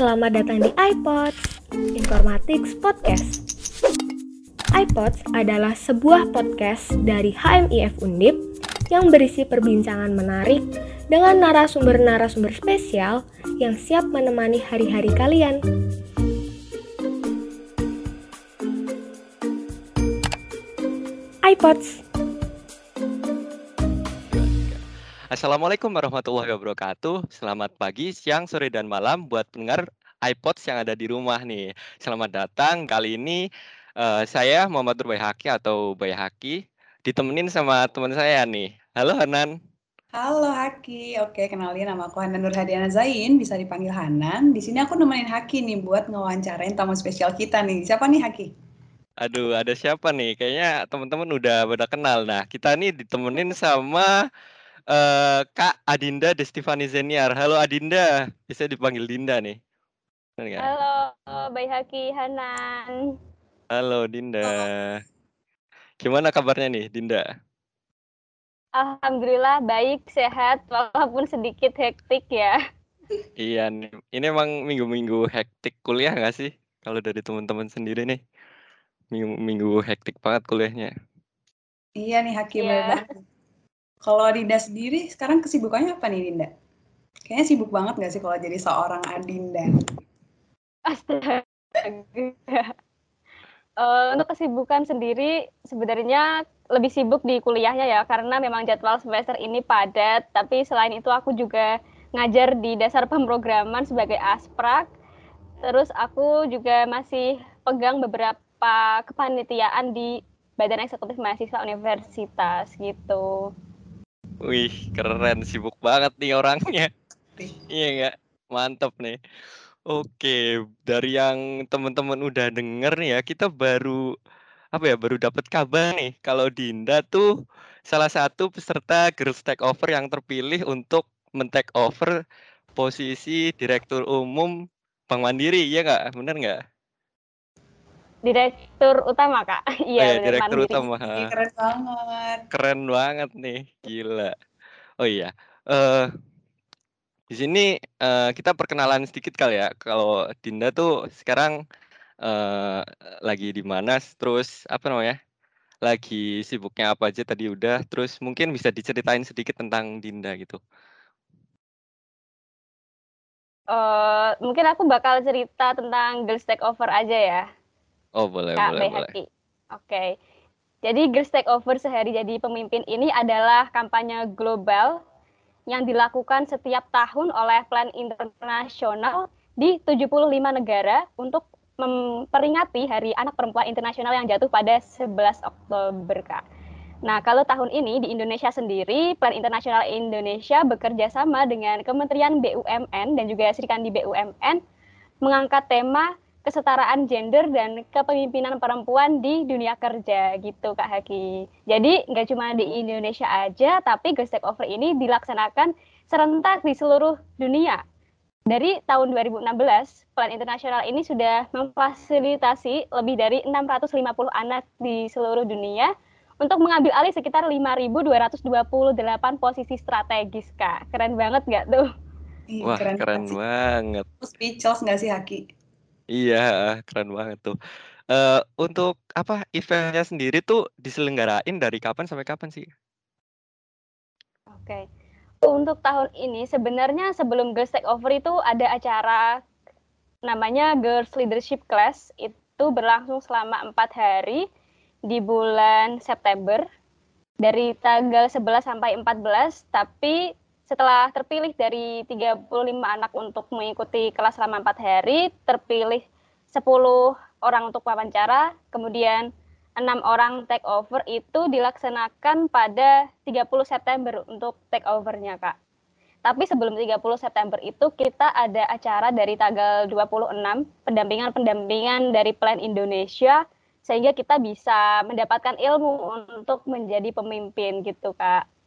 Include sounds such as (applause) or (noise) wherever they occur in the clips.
selamat datang di iPods, Informatics Podcast. iPods adalah sebuah podcast dari HMIF Undip yang berisi perbincangan menarik dengan narasumber-narasumber spesial yang siap menemani hari-hari kalian. iPods Assalamualaikum warahmatullahi wabarakatuh. Selamat pagi, siang, sore, dan malam buat pendengar iPods yang ada di rumah nih. Selamat datang. Kali ini uh, saya Muhammad Bayhaki atau Bayhaki ditemenin sama teman saya nih. Halo Hanan. Halo Haki, oke kenalin nama aku Hanan Nurhadiana Zain, bisa dipanggil Hanan. Di sini aku nemenin Haki nih buat ngewawancarain tamu spesial kita nih. Siapa nih Haki? Aduh, ada siapa nih? Kayaknya teman-teman udah pada kenal. Nah, kita nih ditemenin sama uh, Kak Adinda Destivani Zeniar. Halo Adinda, bisa dipanggil Dinda nih. Halo, Bayi Haki Hanan. Halo Dinda. Gimana kabarnya nih, Dinda? Alhamdulillah baik, sehat, walaupun sedikit hektik ya. Iya nih, ini emang minggu-minggu hektik kuliah nggak sih? Kalau dari teman-teman sendiri nih minggu, minggu hektik banget kuliahnya. Iya nih Hakim yeah. Kalau Dinda sendiri sekarang kesibukannya apa nih Dinda? Kayaknya sibuk banget gak sih kalau jadi seorang Adinda? Astaga. uh, untuk kesibukan sendiri sebenarnya lebih sibuk di kuliahnya ya karena memang jadwal semester ini padat tapi selain itu aku juga ngajar di dasar pemrograman sebagai asprak terus aku juga masih pegang beberapa kepanitiaan di Badan Eksekutif Mahasiswa Universitas gitu. Wih, keren, sibuk banget nih orangnya. iya nggak? Mantap nih. Oke, dari yang teman-teman udah denger nih ya, kita baru apa ya, baru dapat kabar nih kalau Dinda tuh salah satu peserta Girls Take Over yang terpilih untuk men-take over posisi Direktur Umum Bank Mandiri, iya nggak? Bener nggak? Direktur utama kak. (laughs) Iya. Oh, iya, direktur mandiri. utama. Keren banget. Keren banget nih, gila. Oh iya, uh, di sini uh, kita perkenalan sedikit kali ya. Kalau Dinda tuh sekarang uh, lagi di mana? Terus apa namanya? Lagi sibuknya apa aja tadi udah. Terus mungkin bisa diceritain sedikit tentang Dinda gitu. Uh, mungkin aku bakal cerita tentang Girls Takeover aja ya. Oh boleh Kak boleh boleh. Oke. Okay. Jadi Girls Take Over sehari jadi pemimpin ini adalah kampanye global yang dilakukan setiap tahun oleh Plan Internasional di 75 negara untuk memperingati Hari Anak Perempuan Internasional yang jatuh pada 11 Oktober, Kak. Nah, kalau tahun ini di Indonesia sendiri, Plan Internasional Indonesia bekerja sama dengan Kementerian BUMN dan juga Sri Kandi BUMN mengangkat tema kesetaraan gender dan kepemimpinan perempuan di dunia kerja gitu Kak Haki. Jadi nggak cuma di Indonesia aja, tapi Girls Take Over ini dilaksanakan serentak di seluruh dunia. Dari tahun 2016, Plan Internasional ini sudah memfasilitasi lebih dari 650 anak di seluruh dunia untuk mengambil alih sekitar 5.228 posisi strategis, Kak. Keren banget nggak tuh? Wah, keren, keren banget. Speechless nggak sih, Haki? Iya, keren banget tuh. Uh, untuk apa, eventnya sendiri tuh diselenggarain dari kapan sampai kapan sih? Oke. Untuk tahun ini sebenarnya sebelum Girls Take Over itu ada acara namanya Girls Leadership Class, itu berlangsung selama empat hari di bulan September dari tanggal 11 sampai 14, tapi setelah terpilih dari 35 anak untuk mengikuti kelas selama empat hari, terpilih 10 orang untuk wawancara, kemudian enam orang take over itu dilaksanakan pada 30 September untuk take overnya, Kak. Tapi sebelum 30 September itu kita ada acara dari tanggal 26 pendampingan-pendampingan dari Plan Indonesia sehingga kita bisa mendapatkan ilmu untuk menjadi pemimpin gitu, Kak.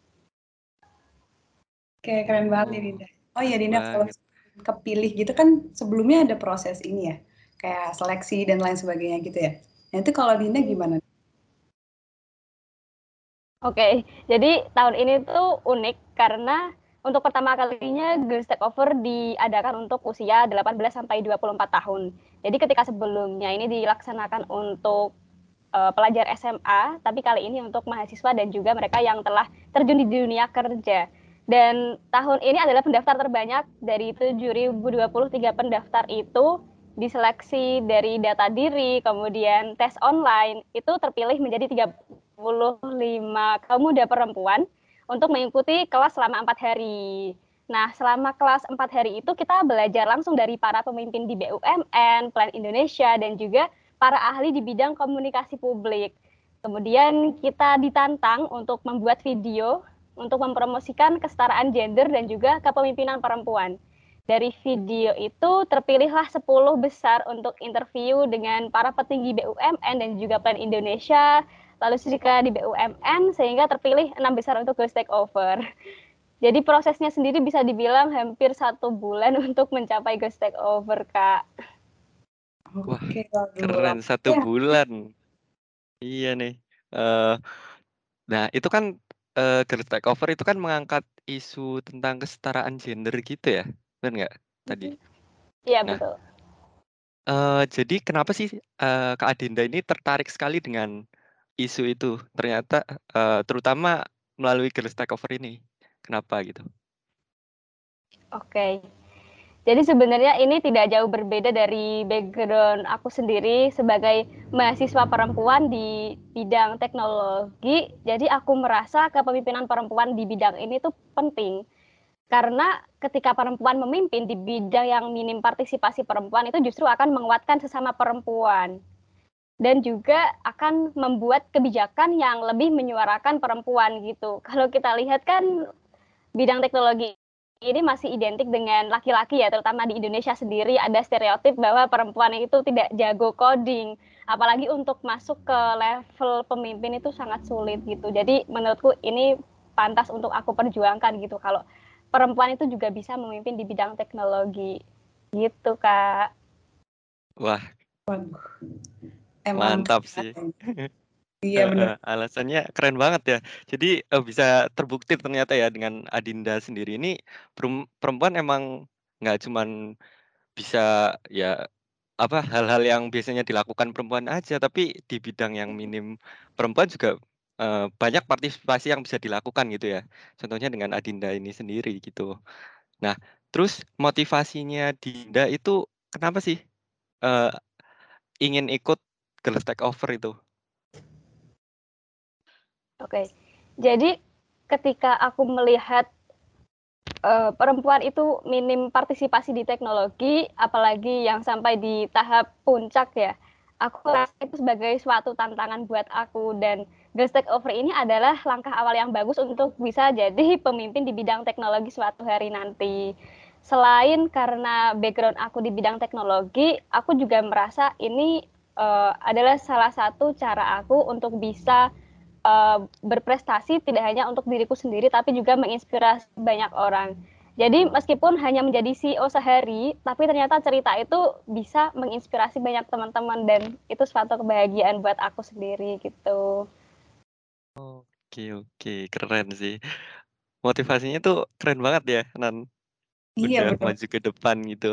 Oke, keren banget nih Dinda. Oh iya Dinda, kalau kepilih gitu kan sebelumnya ada proses ini ya, kayak seleksi dan lain sebagainya gitu ya. Nah itu kalau Dinda gimana? Oke, jadi tahun ini tuh unik karena untuk pertama kalinya Girls Takeover diadakan untuk usia 18 sampai 24 tahun. Jadi ketika sebelumnya ini dilaksanakan untuk uh, pelajar SMA, tapi kali ini untuk mahasiswa dan juga mereka yang telah terjun di dunia kerja. Dan tahun ini adalah pendaftar terbanyak dari 7.023 pendaftar itu diseleksi dari data diri, kemudian tes online, itu terpilih menjadi 35 kaum muda perempuan untuk mengikuti kelas selama empat hari. Nah, selama kelas empat hari itu kita belajar langsung dari para pemimpin di BUMN, Plan Indonesia, dan juga para ahli di bidang komunikasi publik. Kemudian kita ditantang untuk membuat video untuk mempromosikan kesetaraan gender dan juga kepemimpinan perempuan. Dari video itu terpilihlah 10 besar untuk interview dengan para petinggi BUMN dan juga Plan Indonesia, lalu Srika di BUMN sehingga terpilih enam besar untuk Girls Takeover. Jadi prosesnya sendiri bisa dibilang hampir satu bulan (laughs) untuk mencapai Girls Takeover, Kak. Wah, keren satu ya. bulan. Iya nih. Uh, nah, itu kan uh, Girls Takeover itu kan mengangkat isu tentang kesetaraan gender gitu ya, benar nggak tadi? Iya nah, betul. Uh, jadi kenapa sih uh, Kak Adinda ini tertarik sekali dengan isu itu ternyata, uh, terutama melalui Girls Takeover ini. Kenapa gitu? Oke. Jadi sebenarnya ini tidak jauh berbeda dari background aku sendiri sebagai mahasiswa perempuan di bidang teknologi. Jadi aku merasa kepemimpinan perempuan di bidang ini tuh penting. Karena ketika perempuan memimpin di bidang yang minim partisipasi perempuan itu justru akan menguatkan sesama perempuan dan juga akan membuat kebijakan yang lebih menyuarakan perempuan gitu. Kalau kita lihat kan bidang teknologi ini masih identik dengan laki-laki ya, terutama di Indonesia sendiri ada stereotip bahwa perempuan itu tidak jago coding, apalagi untuk masuk ke level pemimpin itu sangat sulit gitu. Jadi menurutku ini pantas untuk aku perjuangkan gitu kalau perempuan itu juga bisa memimpin di bidang teknologi gitu kak. Wah, Emang Mantap sih. Iya benar. alasannya keren banget ya. Jadi, uh, bisa terbukti ternyata ya dengan Adinda sendiri ini perempuan emang nggak cuman bisa ya, apa, hal-hal yang biasanya dilakukan perempuan aja, tapi di bidang yang minim perempuan juga, uh, banyak partisipasi yang bisa dilakukan gitu ya. Contohnya dengan Adinda ini sendiri gitu. Nah, terus motivasinya Dinda itu kenapa sih, uh, ingin ikut Girls Takeover itu? Oke. Jadi ketika aku melihat uh, perempuan itu minim partisipasi di teknologi, apalagi yang sampai di tahap puncak ya, aku rasa itu sebagai suatu tantangan buat aku dan Girls Takeover ini adalah langkah awal yang bagus untuk bisa jadi pemimpin di bidang teknologi suatu hari nanti. Selain karena background aku di bidang teknologi, aku juga merasa ini uh, adalah salah satu cara aku untuk bisa uh, berprestasi tidak hanya untuk diriku sendiri tapi juga menginspirasi banyak orang. Jadi meskipun hanya menjadi CEO sehari, tapi ternyata cerita itu bisa menginspirasi banyak teman-teman dan itu suatu kebahagiaan buat aku sendiri gitu. Oke oke keren sih. Motivasinya tuh keren banget ya Nan. Iya, Udah betul. maju ke depan gitu.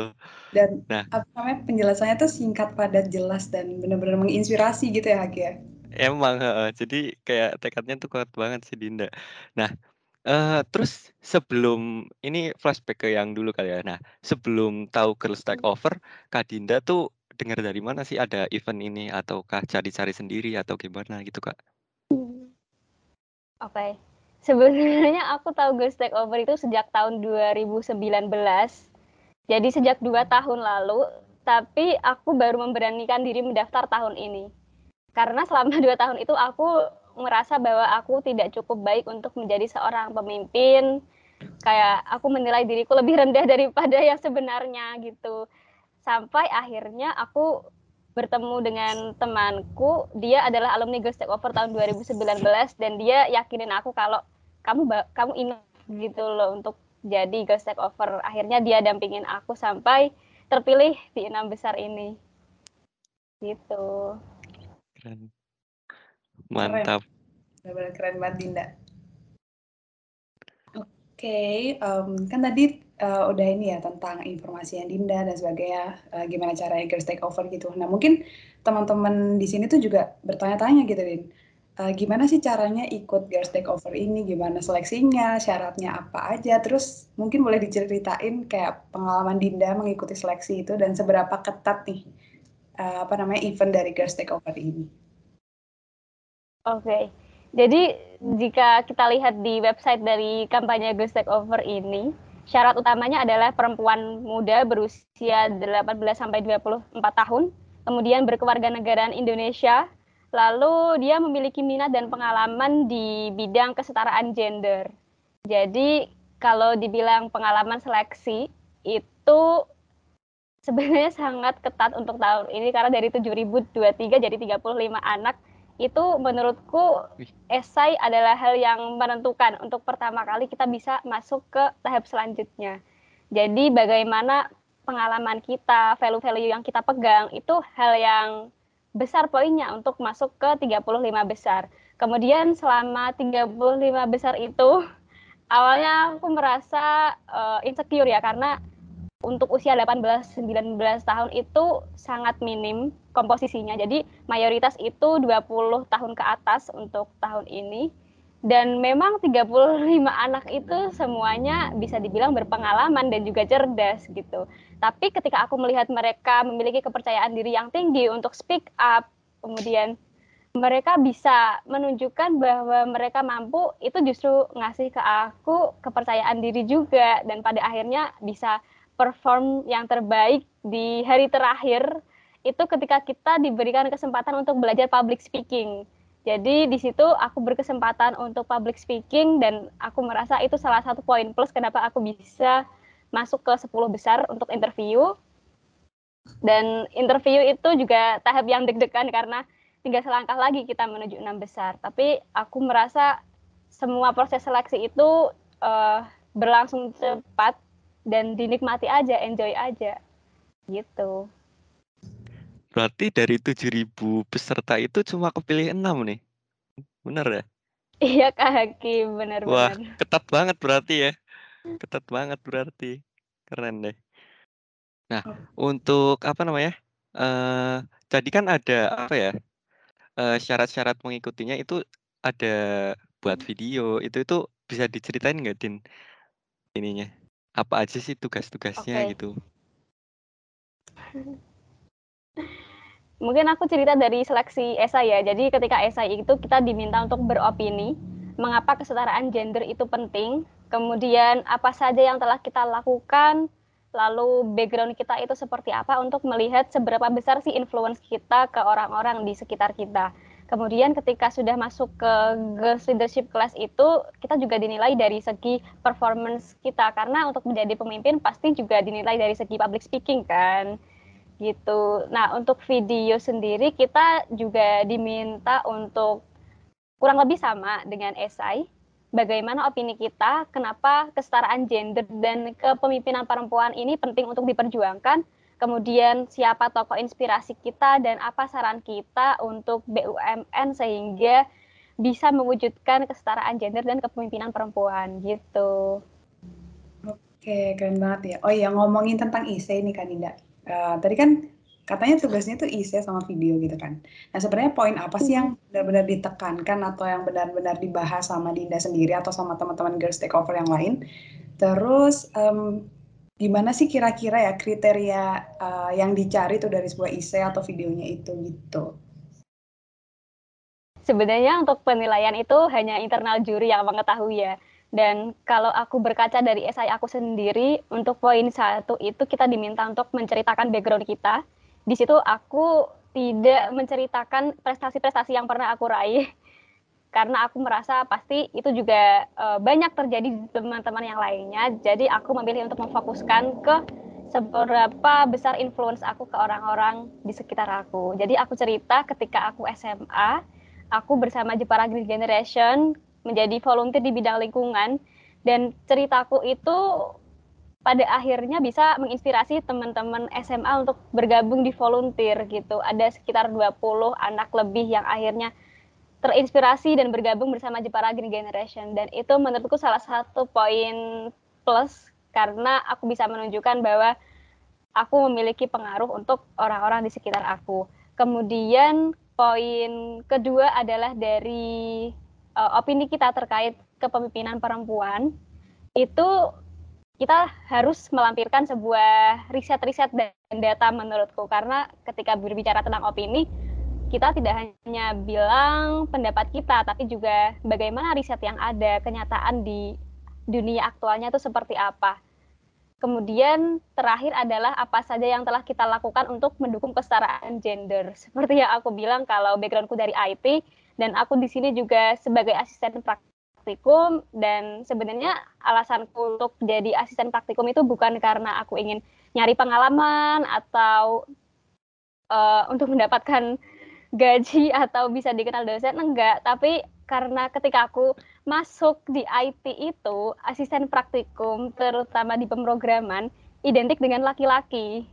Dan Nah. apa namanya penjelasannya tuh singkat, padat, jelas dan benar-benar menginspirasi gitu ya, Hak ya? Emang, heeh. Jadi kayak tekadnya tuh kuat banget sih Dinda. Nah, uh, terus sebelum ini flashback ke yang dulu kali ya. Nah, sebelum tahu Girls Take Over, Kak Dinda tuh dengar dari mana sih ada event ini ataukah cari-cari sendiri atau gimana gitu, Kak? Oke. Sebenarnya aku tahu Girls Take Over itu sejak tahun 2019. Jadi sejak dua tahun lalu, tapi aku baru memberanikan diri mendaftar tahun ini. Karena selama dua tahun itu aku merasa bahwa aku tidak cukup baik untuk menjadi seorang pemimpin. Kayak aku menilai diriku lebih rendah daripada yang sebenarnya gitu. Sampai akhirnya aku bertemu dengan temanku, dia adalah alumni Girls Take Over tahun 2019 dan dia yakinin aku kalau kamu kamu ini gitu loh untuk jadi Girls Take Over. Akhirnya dia dampingin aku sampai terpilih di enam besar ini. Gitu. Keren. Mantap. Keren, keren banget Dinda. okay, um, kan tadi uh, udah ini ya tentang informasi yang Dinda dan sebagainya, uh, gimana caranya girls take over gitu. Nah mungkin teman-teman di sini tuh juga bertanya-tanya gitu, Din. Uh, gimana sih caranya ikut girls take over ini? Gimana seleksinya? Syaratnya apa aja? Terus mungkin boleh diceritain kayak pengalaman Dinda mengikuti seleksi itu dan seberapa ketat nih uh, apa namanya event dari girls take over ini? Oke. Okay. Jadi jika kita lihat di website dari kampanye Girls Take Over ini, syarat utamanya adalah perempuan muda berusia 18 sampai 24 tahun, kemudian berkewarganegaraan Indonesia, lalu dia memiliki minat dan pengalaman di bidang kesetaraan gender. Jadi kalau dibilang pengalaman seleksi itu sebenarnya sangat ketat untuk tahun ini karena dari 7.023 jadi 35 anak itu menurutku esai adalah hal yang menentukan untuk pertama kali kita bisa masuk ke tahap selanjutnya. Jadi bagaimana pengalaman kita, value-value yang kita pegang itu hal yang besar poinnya untuk masuk ke 35 besar. Kemudian selama 35 besar itu (laughs) awalnya aku merasa uh, insecure ya karena untuk usia 18-19 tahun itu sangat minim komposisinya. Jadi mayoritas itu 20 tahun ke atas untuk tahun ini. Dan memang 35 anak itu semuanya bisa dibilang berpengalaman dan juga cerdas gitu. Tapi ketika aku melihat mereka memiliki kepercayaan diri yang tinggi untuk speak up, kemudian mereka bisa menunjukkan bahwa mereka mampu, itu justru ngasih ke aku kepercayaan diri juga dan pada akhirnya bisa perform yang terbaik di hari terakhir itu ketika kita diberikan kesempatan untuk belajar public speaking. Jadi di situ aku berkesempatan untuk public speaking dan aku merasa itu salah satu poin plus kenapa aku bisa masuk ke 10 besar untuk interview. Dan interview itu juga tahap yang deg-degan karena tinggal selangkah lagi kita menuju enam besar. Tapi aku merasa semua proses seleksi itu uh, berlangsung cepat dan dinikmati aja, enjoy aja. Gitu. Berarti dari 7000 peserta itu cuma kepilih 6 nih. Bener ya? Iya Kak Hakim, benar Wah, ketat banget berarti ya. Ketat banget berarti. Keren deh. Nah, untuk apa namanya? Uh, tadi kan ada apa ya? Uh, syarat-syarat mengikutinya itu ada buat video. Itu itu bisa diceritain nggak Din? Ininya. Apa aja sih tugas-tugasnya okay. gitu? (laughs) Mungkin aku cerita dari seleksi esai ya. Jadi ketika esai itu kita diminta untuk beropini mengapa kesetaraan gender itu penting, kemudian apa saja yang telah kita lakukan, lalu background kita itu seperti apa untuk melihat seberapa besar sih influence kita ke orang-orang di sekitar kita. Kemudian ketika sudah masuk ke Girls Leadership Class itu, kita juga dinilai dari segi performance kita. Karena untuk menjadi pemimpin pasti juga dinilai dari segi public speaking kan. Gitu. Nah, untuk video sendiri kita juga diminta untuk kurang lebih sama dengan esai. Bagaimana opini kita, kenapa kesetaraan gender dan kepemimpinan perempuan ini penting untuk diperjuangkan kemudian siapa tokoh inspirasi kita dan apa saran kita untuk BUMN sehingga bisa mewujudkan kesetaraan gender dan kepemimpinan perempuan gitu. Oke, keren banget ya. Oh iya, ngomongin tentang ISE ini kan Dinda. Uh, tadi kan katanya tugasnya tuh ISE sama video gitu kan. Nah sebenarnya poin apa sih yang mm-hmm. benar-benar ditekankan atau yang benar-benar dibahas sama Dinda sendiri atau sama teman-teman Girls Takeover yang lain? Terus um, gimana sih kira-kira ya kriteria uh, yang dicari tuh dari sebuah ise atau videonya itu gitu? Sebenarnya untuk penilaian itu hanya internal juri yang mengetahui ya. Dan kalau aku berkaca dari esai aku sendiri, untuk poin satu itu kita diminta untuk menceritakan background kita. Di situ aku tidak menceritakan prestasi-prestasi yang pernah aku raih, karena aku merasa pasti itu juga uh, banyak terjadi di teman-teman yang lainnya. Jadi aku memilih untuk memfokuskan ke seberapa besar influence aku ke orang-orang di sekitar aku. Jadi aku cerita ketika aku SMA, aku bersama Jepara Green Generation menjadi volunteer di bidang lingkungan dan ceritaku itu pada akhirnya bisa menginspirasi teman-teman SMA untuk bergabung di volunteer gitu. Ada sekitar 20 anak lebih yang akhirnya terinspirasi dan bergabung bersama Jepara Green Generation. Dan itu menurutku salah satu poin plus karena aku bisa menunjukkan bahwa aku memiliki pengaruh untuk orang-orang di sekitar aku. Kemudian poin kedua adalah dari uh, opini kita terkait kepemimpinan perempuan. Itu kita harus melampirkan sebuah riset-riset dan data menurutku. Karena ketika berbicara tentang opini kita tidak hanya bilang pendapat kita, tapi juga bagaimana riset yang ada, kenyataan di dunia aktualnya itu seperti apa. Kemudian terakhir adalah apa saja yang telah kita lakukan untuk mendukung kesetaraan gender. Seperti yang aku bilang kalau backgroundku dari IT dan aku di sini juga sebagai asisten praktikum dan sebenarnya alasanku untuk jadi asisten praktikum itu bukan karena aku ingin nyari pengalaman atau uh, untuk mendapatkan gaji atau bisa dikenal dosen enggak tapi karena ketika aku masuk di IT itu asisten praktikum terutama di pemrograman identik dengan laki-laki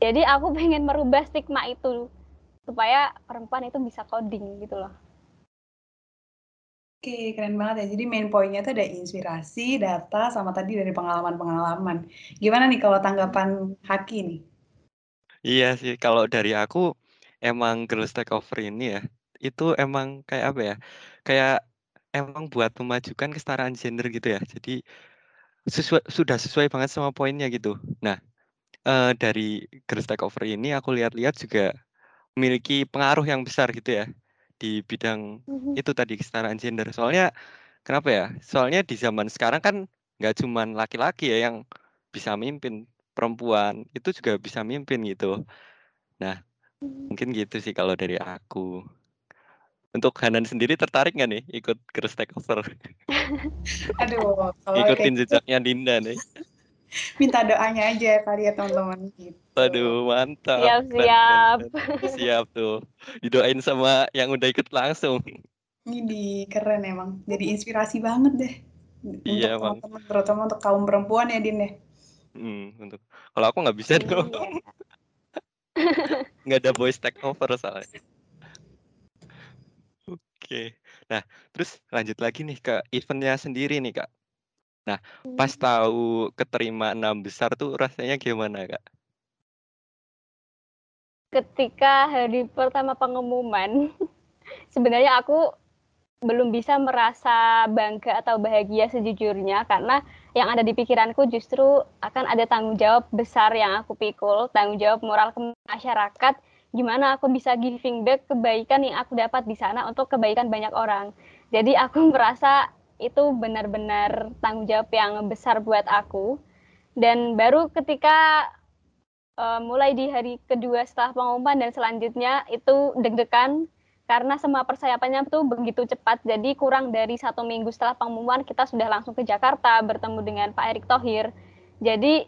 jadi aku (laughs) pengen merubah stigma itu supaya perempuan itu bisa coding gitu loh Oke, keren banget ya. Jadi main poinnya itu ada inspirasi, data, sama tadi dari pengalaman-pengalaman. Gimana nih kalau tanggapan Haki nih? Iya sih, kalau dari aku emang girls take over ini ya, itu emang kayak apa ya, kayak emang buat memajukan kesetaraan gender gitu ya. Jadi sesuai sudah sesuai banget sama poinnya gitu. Nah, eh, dari girls take over ini aku lihat-lihat juga memiliki pengaruh yang besar gitu ya di bidang mhm. itu tadi kesetaraan gender. Soalnya kenapa ya? Soalnya di zaman sekarang kan nggak cuma laki-laki ya yang bisa mimpin, perempuan itu juga bisa mimpin gitu. Nah, Mungkin gitu sih kalau dari aku. Untuk Hanan sendiri tertarik nggak nih ikut Girls Takeover? (laughs) Aduh, kalau Ikutin gitu jejaknya Dinda nih. Minta doanya aja kali ya teman-teman gitu. Aduh, mantap. Siap, siap. Siap tuh. Didoain sama yang udah ikut langsung. Ini keren emang. Jadi inspirasi banget deh. Iya, untuk teman-teman, terutama untuk kaum perempuan ya, Din ya. Hmm, untuk kalau aku nggak bisa iya. dong (laughs) nggak ada voice take over soalnya. Oke. Nah, terus lanjut lagi nih ke eventnya sendiri nih, Kak. Nah, pas hmm. tahu keterima enam besar tuh rasanya gimana, Kak? Ketika hari pertama pengumuman, (laughs) sebenarnya aku belum bisa merasa bangga atau bahagia sejujurnya karena yang ada di pikiranku justru akan ada tanggung jawab besar yang aku pikul, tanggung jawab moral ke masyarakat, gimana aku bisa giving back kebaikan yang aku dapat di sana untuk kebaikan banyak orang. Jadi aku (laughs) merasa itu benar-benar tanggung jawab yang besar buat aku. Dan baru ketika uh, mulai di hari kedua setelah pengumuman dan selanjutnya itu deg-degan karena semua persiapannya tuh begitu cepat jadi kurang dari satu minggu setelah pengumuman kita sudah langsung ke Jakarta bertemu dengan Pak Erick Thohir. Jadi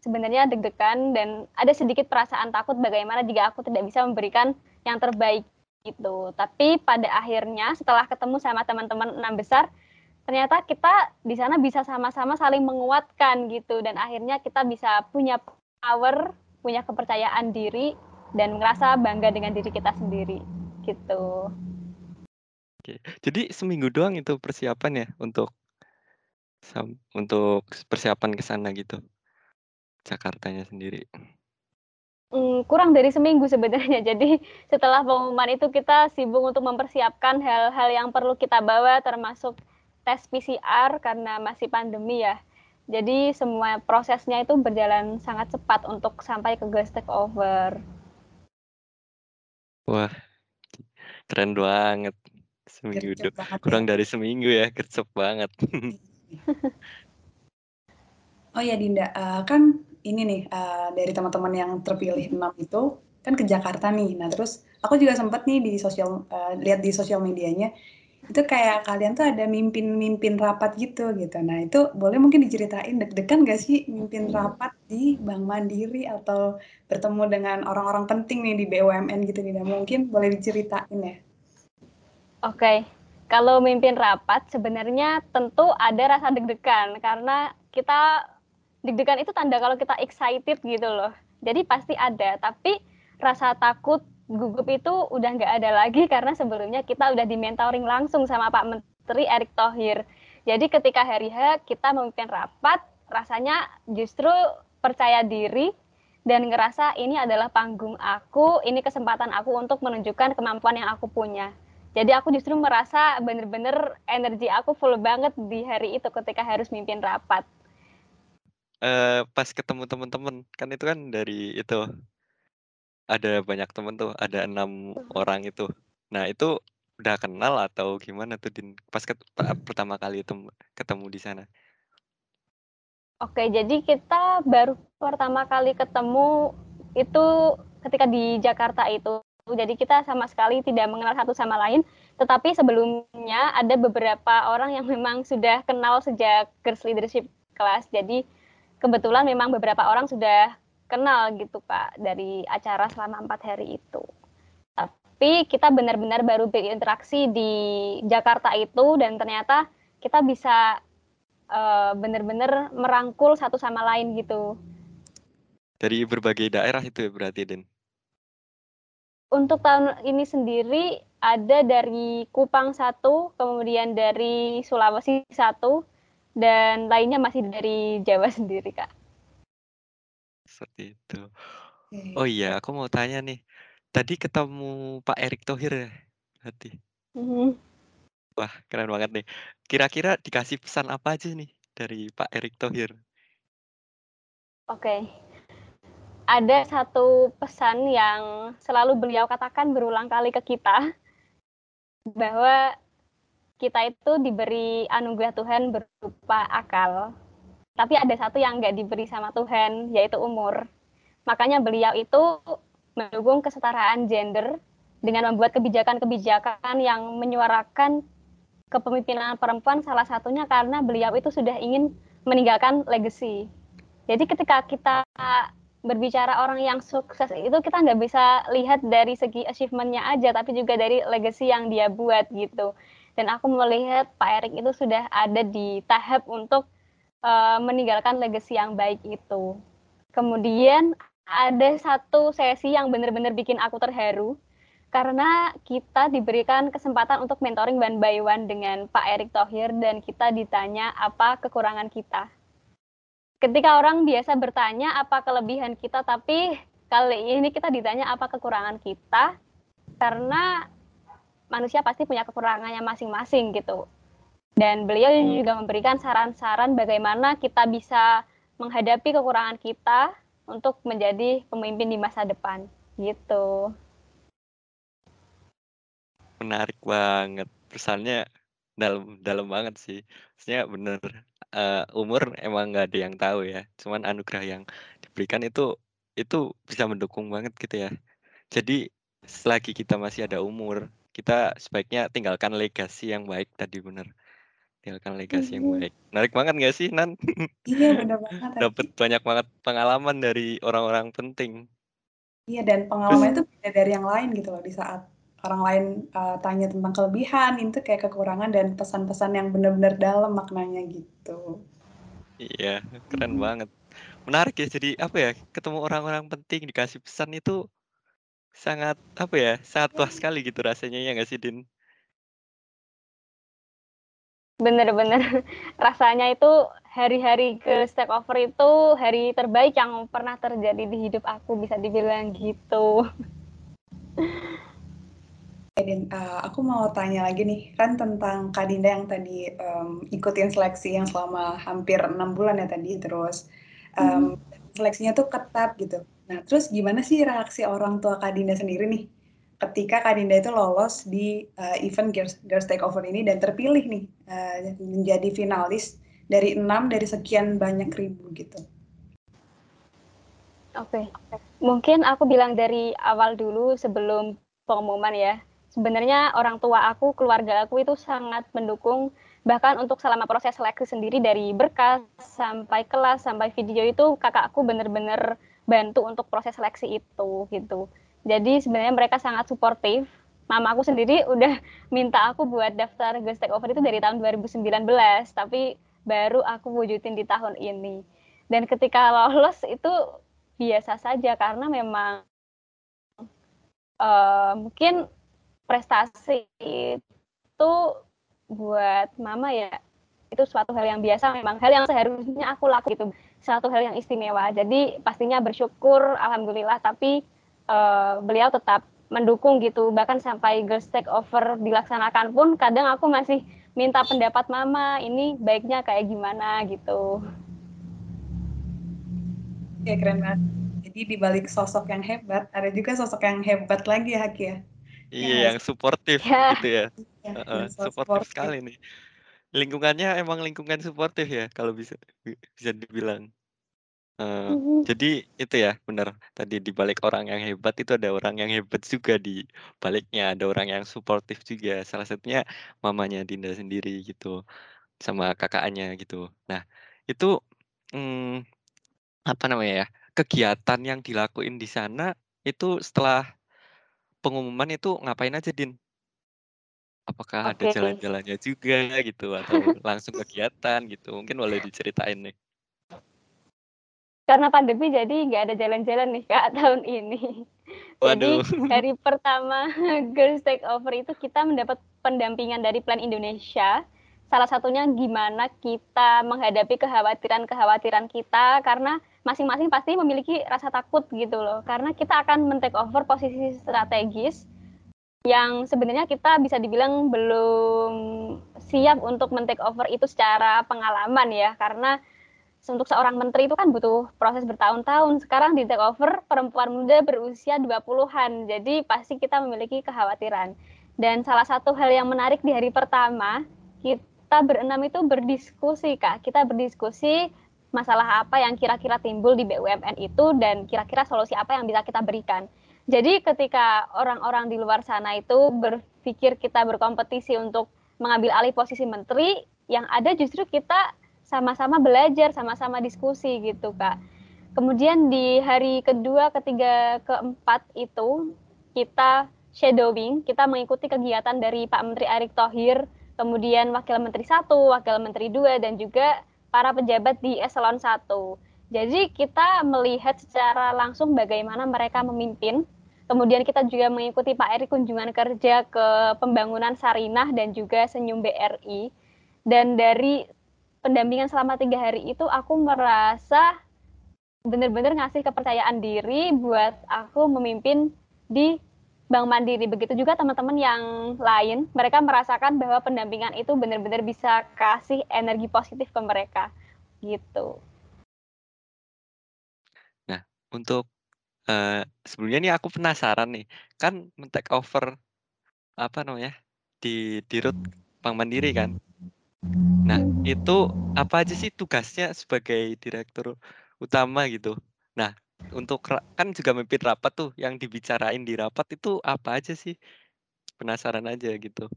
sebenarnya deg-degan dan ada sedikit perasaan takut bagaimana jika aku tidak bisa memberikan yang terbaik gitu. Tapi pada akhirnya setelah ketemu sama teman-teman enam besar ternyata kita di sana bisa sama-sama saling menguatkan gitu. Dan akhirnya kita bisa punya power punya kepercayaan diri dan merasa bangga dengan diri kita sendiri gitu. Oke, jadi seminggu doang itu persiapan ya untuk untuk persiapan ke sana gitu? Jakartanya sendiri? Hmm, kurang dari seminggu sebenarnya. (laughs) Jadi setelah pengumuman itu kita sibuk untuk mempersiapkan hal-hal yang perlu kita bawa termasuk tes PCR karena masih pandemi ya. Jadi semua prosesnya itu berjalan sangat cepat untuk sampai ke gas takeover. Wah, Keren banget. Seminggu Gercep banget kurang ya. dari seminggu ya, gercep banget. (laughs) Oh ya Dinda, uh, kan ini nih uh, dari teman-teman yang terpilih enam itu kan ke Jakarta nih. Nah terus aku juga sempat nih di sosial uh, lihat di sosial medianya itu kayak kalian tuh ada mimpin-mimpin rapat gitu gitu. Nah itu boleh mungkin diceritain deg-degan gak sih mimpin rapat di Bank Mandiri atau bertemu dengan orang-orang penting nih di BUMN gitu tidak mungkin boleh diceritain ya? Oke, okay. kalau mimpin rapat sebenarnya tentu ada rasa deg-degan karena kita deg-degan itu tanda kalau kita excited gitu loh. Jadi pasti ada, tapi rasa takut gugup itu udah nggak ada lagi (laughs) karena sebelumnya kita udah di mentoring langsung sama Pak Menteri Erick Thohir. Jadi ketika hari H kita memimpin rapat, rasanya justru percaya diri dan ngerasa ini adalah panggung aku, ini kesempatan aku untuk menunjukkan kemampuan yang aku punya. Jadi aku justru merasa bener-bener energi aku full banget di hari itu ketika harus mimpin rapat. Uh, pas ketemu teman-teman kan itu kan dari itu ada banyak temen tuh, ada enam orang itu. Nah itu udah kenal atau gimana tuh Din? Pas ket pertama kali itu ketemu di sana? Oke, jadi kita baru pertama kali ketemu itu ketika di Jakarta itu. Jadi kita sama sekali tidak mengenal satu sama lain, tetapi sebelumnya ada beberapa orang yang memang sudah kenal sejak Girls Leadership Class. Jadi kebetulan memang beberapa orang sudah kenal gitu Pak dari acara selama empat hari itu. Tapi kita benar-benar baru berinteraksi di Jakarta itu dan ternyata kita bisa uh, benar-benar merangkul satu sama lain gitu. Dari berbagai daerah itu ya berarti Den? Untuk tahun ini sendiri ada dari Kupang satu, kemudian dari Sulawesi satu, dan lainnya masih dari Jawa sendiri kak. Seperti itu. Oh iya, aku mau tanya nih. Tadi ketemu Pak Erick Thohir ya? Berarti. Mm-hmm. Wah, keren banget nih. Kira-kira dikasih pesan apa aja nih dari Pak Erick Thohir? Oke. Ada satu pesan yang selalu beliau katakan berulang kali ke kita bahwa kita itu diberi anugerah Tuhan berupa akal tapi ada satu yang nggak diberi sama Tuhan, yaitu umur. Makanya beliau itu mendukung kesetaraan gender dengan membuat kebijakan-kebijakan yang menyuarakan kepemimpinan perempuan salah satunya karena beliau itu sudah ingin meninggalkan legacy. Jadi ketika kita berbicara orang yang sukses itu kita nggak bisa lihat dari segi achievementnya aja, tapi juga dari legacy yang dia buat gitu. Dan aku melihat Pak Erik itu sudah ada di tahap untuk uh, meninggalkan legacy yang baik itu. Kemudian ada satu sesi yang benar-benar bikin aku terharu karena kita diberikan kesempatan untuk mentoring one by one dengan Pak Erick Thohir dan kita ditanya apa kekurangan kita. Ketika orang biasa bertanya apa kelebihan kita, tapi kali ini kita ditanya apa kekurangan kita karena manusia pasti punya kekurangannya masing-masing gitu. Dan beliau hmm. juga memberikan saran-saran bagaimana kita bisa menghadapi kekurangan kita untuk menjadi pemimpin di masa depan. Gitu. Menarik banget. Pesannya dalam dalam banget sih. Maksudnya bener uh, umur emang nggak ada yang tahu ya. Cuman anugerah yang diberikan itu itu bisa mendukung banget gitu ya. Jadi selagi kita masih ada umur, kita sebaiknya tinggalkan legasi yang baik tadi bener tinggalkan legasi yang baik. Menarik banget gak sih, Nan? Iya, benar banget. (laughs) Dapat banyak banget pengalaman dari orang-orang penting. Iya, dan pengalaman itu beda dari yang lain gitu loh. Di saat orang lain uh, tanya tentang kelebihan, itu kayak kekurangan dan pesan-pesan yang benar-benar dalam maknanya gitu. Iya, keren hmm. banget. Menarik ya, jadi apa ya, ketemu orang-orang penting, dikasih pesan itu sangat, apa ya, sangat puas sekali gitu rasanya, ya nggak sih, Din? Bener-bener (laughs) rasanya itu hari-hari ke stakeover itu hari terbaik yang pernah terjadi di hidup aku bisa dibilang gitu. (laughs) Dan uh, aku mau tanya lagi nih kan tentang Kak Dinda yang tadi um, ikutin seleksi yang selama hampir enam bulan ya tadi terus um, hmm. seleksinya tuh ketat gitu. Nah terus gimana sih reaksi orang tua Kak Dinda sendiri nih ketika Kak Dinda itu lolos di uh, event Girls, Girls Takeover ini dan terpilih nih uh, menjadi finalis dari enam dari sekian banyak ribu gitu. Oke, okay. mungkin aku bilang dari awal dulu sebelum pengumuman ya. Sebenarnya orang tua aku, keluarga aku itu sangat mendukung bahkan untuk selama proses seleksi sendiri dari berkas sampai kelas sampai video itu kakakku benar-benar bantu untuk proses seleksi itu gitu jadi sebenarnya mereka sangat suportif. Mama aku sendiri udah minta aku buat daftar Girls Take Over itu dari tahun 2019, tapi baru aku wujudin di tahun ini. Dan ketika lolos itu biasa saja karena memang uh, mungkin prestasi itu buat mama ya itu suatu hal yang biasa memang hal yang seharusnya aku lakukan itu suatu hal yang istimewa jadi pastinya bersyukur alhamdulillah tapi uh, beliau tetap mendukung gitu. Bahkan sampai girls take over dilaksanakan pun kadang aku masih minta pendapat mama ini baiknya kayak gimana? gitu. Ya keren banget. Jadi di balik sosok yang hebat ada juga sosok yang hebat lagi ya Haki ya? Iya ya, yang suportif ya. gitu ya, (laughs) ya uh, suportif sekali nih. Lingkungannya emang lingkungan suportif ya kalau bisa bisa dibilang Mm-hmm. Jadi itu ya benar tadi di balik orang yang hebat itu ada orang yang hebat juga di baliknya ada orang yang suportif juga salah satunya mamanya Dinda sendiri gitu sama kakaknya gitu. Nah itu hmm, apa namanya ya kegiatan yang dilakuin di sana itu setelah pengumuman itu ngapain aja Din? Apakah ada jalan-jalannya juga gitu atau langsung kegiatan gitu? Mungkin boleh diceritain nih karena pandemi jadi nggak ada jalan-jalan nih kak (laughs) tahun ini. Waduh. (laughs) Jadi hari pertama (laughs) Girls Take Over itu kita mendapat pendampingan dari Plan Indonesia. Salah satunya gimana kita menghadapi kekhawatiran-kekhawatiran kita karena masing-masing pasti memiliki rasa takut gitu loh. Karena kita akan men-take over posisi strategis yang sebenarnya kita bisa dibilang belum siap untuk men-take over itu secara pengalaman ya karena untuk seorang menteri itu kan butuh proses bertahun-tahun. Sekarang di take over perempuan muda berusia 20-an. Jadi pasti kita memiliki kekhawatiran. Dan salah satu hal yang menarik di hari pertama, kita berenam itu berdiskusi, Kak. Kita berdiskusi masalah apa yang kira-kira timbul di BUMN itu dan kira-kira solusi apa yang bisa kita berikan. Jadi ketika orang-orang di luar sana itu berpikir kita berkompetisi untuk mengambil alih posisi menteri, yang ada justru kita sama-sama belajar, sama-sama diskusi gitu kak. Kemudian di hari kedua, ketiga, keempat itu kita shadowing, kita mengikuti kegiatan dari Pak Menteri Erick Thohir, kemudian Wakil Menteri satu, Wakil Menteri dua, dan juga para pejabat di eselon satu. Jadi kita melihat secara langsung bagaimana mereka memimpin. Kemudian kita juga mengikuti Pak Erick kunjungan kerja ke pembangunan Sarinah dan juga Senyum BRI. Dan dari pendampingan selama tiga hari itu aku merasa benar-benar ngasih kepercayaan diri buat aku memimpin di Bank Mandiri. Begitu juga teman-teman yang lain, mereka merasakan bahwa pendampingan itu benar-benar bisa kasih energi positif ke mereka. Gitu. Nah, untuk uh, sebelumnya nih aku penasaran nih, kan men-take over apa namanya di di root Bank Mandiri kan. Nah, itu apa aja sih tugasnya sebagai direktur utama gitu? Nah, untuk kan juga memimpin rapat tuh, yang dibicarain di rapat itu apa aja sih? Penasaran aja gitu.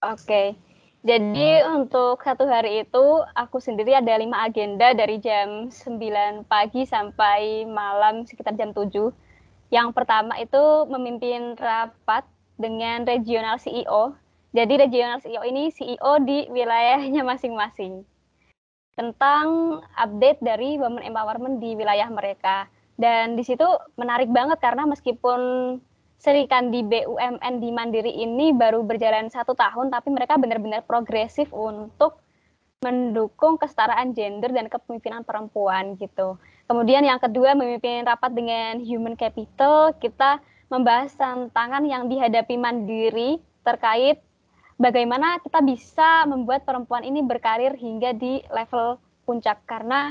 Oke. Jadi untuk satu hari itu aku sendiri ada lima agenda dari jam 9 pagi sampai malam sekitar jam 7. Yang pertama itu memimpin rapat dengan regional CEO jadi regional CEO ini CEO di wilayahnya masing-masing. Tentang update dari women empowerment di wilayah mereka. Dan di situ menarik banget karena meskipun serikan di BUMN di Mandiri ini baru berjalan satu tahun, tapi mereka benar-benar progresif untuk mendukung kesetaraan gender dan kepemimpinan perempuan gitu. Kemudian yang kedua memimpin rapat dengan human capital, kita membahas tantangan yang dihadapi Mandiri terkait bagaimana kita bisa membuat perempuan ini berkarir hingga di level puncak? Karena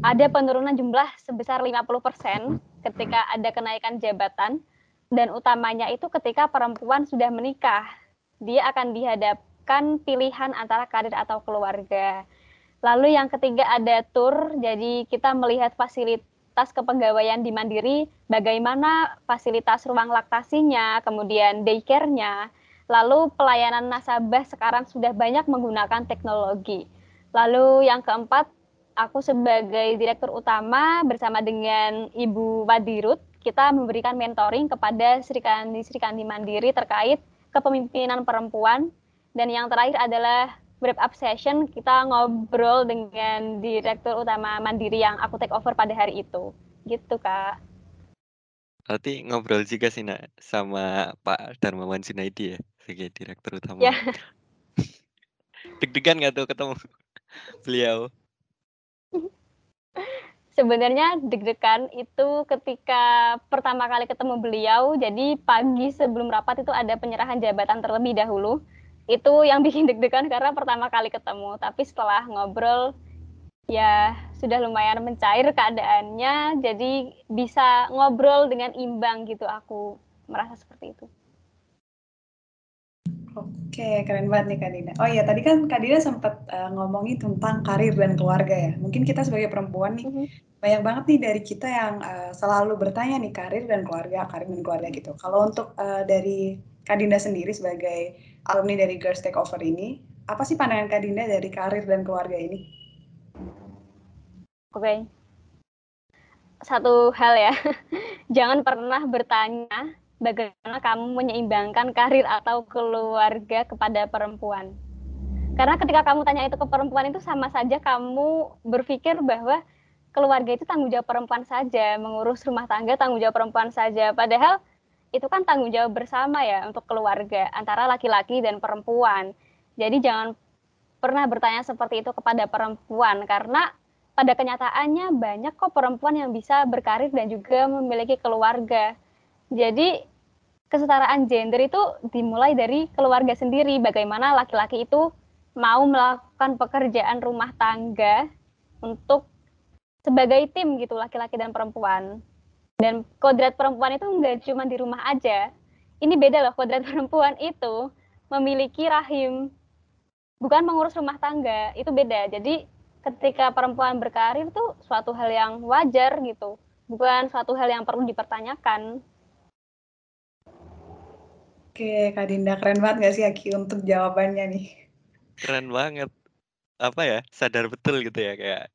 ada penurunan jumlah sebesar 50% ketika ada kenaikan jabatan dan utamanya itu ketika perempuan sudah menikah. Dia akan dihadapkan pilihan antara karir atau keluarga. Lalu yang ketiga ada tour, jadi kita melihat fasilitas kepegawaian di Mandiri, bagaimana fasilitas ruang laktasinya, kemudian daycare-nya, Lalu pelayanan nasabah sekarang sudah banyak menggunakan teknologi. Lalu yang keempat, aku sebagai direktur utama bersama dengan Ibu Wadirut, kita memberikan mentoring kepada Sri Kandi Mandiri terkait kepemimpinan perempuan. Dan yang terakhir adalah wrap up session, kita ngobrol dengan direktur utama Mandiri yang aku take over pada hari itu. Gitu, Kak. Berarti ngobrol juga sih, Nak, sama Pak Darmawan Junaidi ya, sebagai direktur utama. Ya. (laughs) Deg-degan nggak tuh ketemu (laughs) beliau? Sebenarnya deg-degan itu ketika pertama kali ketemu beliau, jadi pagi sebelum rapat itu ada penyerahan jabatan terlebih dahulu. Itu yang (laughs) bikin deg-degan karena pertama kali ketemu. Tapi setelah ngobrol, ya sudah lumayan mencair keadaannya, jadi bisa ngobrol dengan imbang gitu. Aku merasa seperti itu. Oke, keren banget nih Kak Dina. Oh iya, tadi kan Kak Dina sempat uh, ngomongin tentang karir dan keluarga ya. Mungkin kita sebagai perempuan nih, mm -hmm. banyak banget nih dari kita yang uh, selalu bertanya nih karir dan keluarga, karir dan keluarga gitu. Kalau untuk uh, dari Kak Dinda sendiri sebagai alumni dari Girls Takeover ini, apa sih pandangan Kak Dinda dari karir dan keluarga ini? Oke. Okay. Satu hal ya, (laughs) jangan pernah bertanya bagaimana kamu menyeimbangkan karir atau keluarga kepada perempuan. Karena ketika kamu tanya itu ke perempuan itu sama saja kamu berpikir bahwa keluarga itu tanggung jawab perempuan saja, mengurus rumah tangga tanggung jawab perempuan saja. Padahal itu kan tanggung jawab bersama ya untuk keluarga antara laki-laki dan perempuan. Jadi jangan pernah bertanya seperti itu kepada perempuan karena pada kenyataannya banyak kok perempuan yang bisa berkarir dan juga memiliki keluarga jadi kesetaraan gender itu dimulai dari keluarga sendiri. Bagaimana laki-laki itu mau melakukan pekerjaan rumah tangga untuk sebagai tim gitu laki-laki dan perempuan. Dan kodrat perempuan itu nggak cuma di rumah aja. Ini beda loh kodrat (laughs) perempuan itu memiliki rahim. Bukan mengurus rumah tangga, itu beda. Jadi ketika perempuan berkarir tuh suatu hal yang wajar gitu. Bukan suatu hal yang perlu dipertanyakan. Oke, Kak Dinda, keren banget gak sih Aki untuk jawabannya nih? Keren banget. Apa ya, sadar betul gitu ya, kayak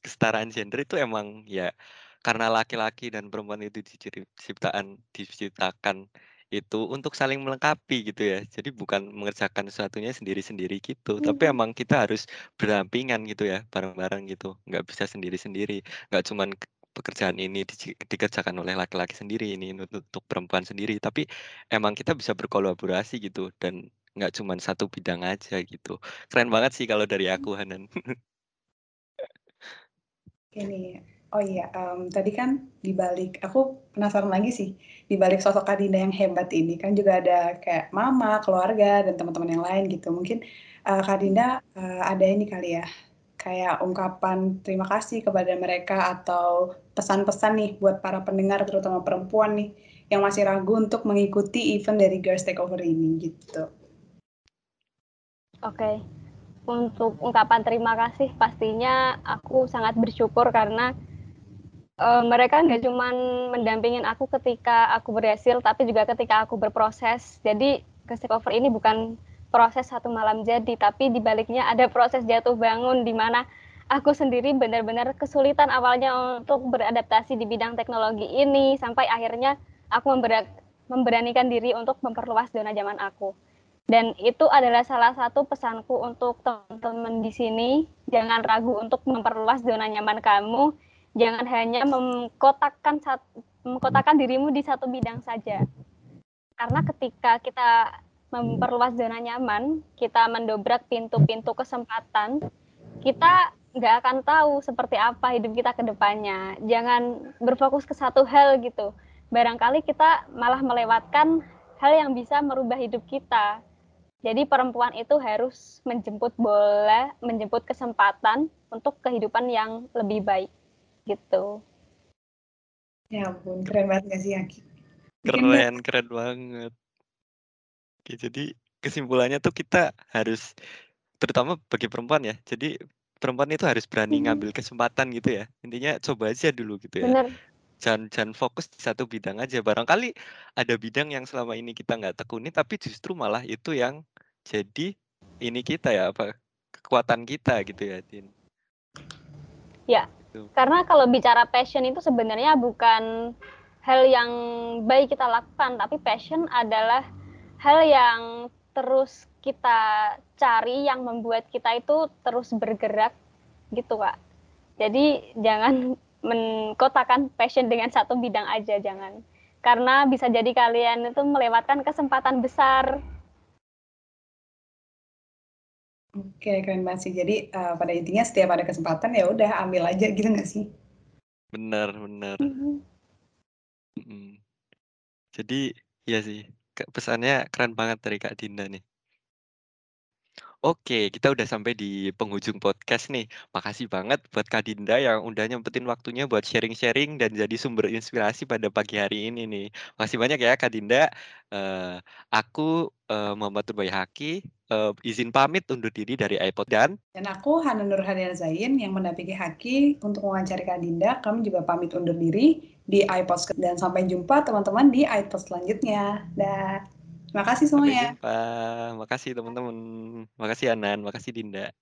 kesetaraan gender itu emang ya karena laki-laki dan perempuan itu diciptakan diciptakan itu untuk saling melengkapi gitu ya. Jadi bukan mengerjakan sesuatunya sendiri-sendiri gitu, hmm. tapi emang kita harus berdampingan gitu ya, bareng-bareng gitu. Nggak bisa sendiri-sendiri, nggak cuman pekerjaan ini di, dikerjakan oleh laki-laki sendiri ini untuk, untuk perempuan sendiri. Tapi emang kita bisa berkolaborasi gitu dan nggak cuma satu bidang aja gitu. Keren banget sih kalau dari aku Hanan. (laughs) Ini oh iya um, tadi kan dibalik aku penasaran lagi sih dibalik sosok Adinda yang hebat ini kan juga ada kayak mama keluarga dan teman-teman yang lain gitu. Mungkin uh, Kadinda uh, ada ini kali ya kayak ungkapan terima kasih kepada mereka atau pesan-pesan nih buat para pendengar terutama perempuan nih yang masih ragu untuk mengikuti event dari Girls Takeover ini gitu. Oke. Okay. Untuk ungkapan terima kasih pastinya aku sangat bersyukur karena uh, mereka nggak cuma mendampingin aku ketika aku berhasil tapi juga ketika aku berproses. Jadi Girls Takeover ini bukan proses satu malam jadi, tapi di baliknya ada proses jatuh bangun di mana aku sendiri benar-benar kesulitan awalnya untuk beradaptasi di bidang teknologi ini sampai akhirnya aku memberanikan diri untuk memperluas zona zaman aku. Dan itu adalah salah satu pesanku untuk teman-teman di sini, jangan ragu untuk memperluas zona nyaman kamu, jangan hanya mengkotakkan mengkotakkan dirimu di satu bidang saja. Karena ketika kita memperluas zona nyaman, kita mendobrak pintu-pintu kesempatan, kita nggak akan tahu seperti apa hidup kita ke depannya. Jangan berfokus ke satu hal gitu. Barangkali kita malah melewatkan hal yang bisa merubah hidup kita. Jadi perempuan itu harus menjemput bola, menjemput kesempatan untuk kehidupan yang lebih baik gitu. Ya ampun, keren banget gak sih Aki? Keren, keren banget. Oke, jadi kesimpulannya tuh kita harus terutama bagi perempuan ya. Jadi perempuan itu harus berani hmm. ngambil kesempatan gitu ya. Intinya coba aja dulu gitu ya. Bener. Jangan jangan fokus di satu bidang aja. Barangkali ada bidang yang selama ini kita nggak tekuni tapi justru malah itu yang jadi ini kita ya apa kekuatan kita gitu ya, Din. Ya. Gitu. Karena kalau bicara passion itu sebenarnya bukan hal yang baik kita lakukan, tapi passion adalah hal yang terus kita cari yang membuat kita itu terus bergerak gitu kak jadi jangan (laughs) mengkotakan passion dengan satu bidang aja jangan karena bisa jadi kalian itu melewatkan kesempatan besar Oke, keren banget sih. Jadi uh, pada intinya setiap ada kesempatan ya udah ambil aja gitu nggak sih? Bener, bener. Mm -hmm. Jadi iya sih, pesannya keren banget dari Kak Dinda nih. Oke, kita udah sampai di penghujung podcast nih. Makasih banget buat Kak Dinda yang udah nyempetin waktunya buat sharing-sharing dan jadi sumber inspirasi pada pagi hari ini nih. Makasih banyak ya Kak Dinda. Uh, aku uh, Muhammad Turbay Haki, uh, izin pamit undur diri dari iPod dan dan aku Hana Nurhadian Zain yang mendampingi Haki untuk mewawancari Kak Dinda. Kami juga pamit undur diri di iPod dan sampai jumpa teman-teman di iPod selanjutnya. Dah. Makasih semuanya. Sampai jumpa. Makasih teman-teman. Makasih Anan, makasih Dinda.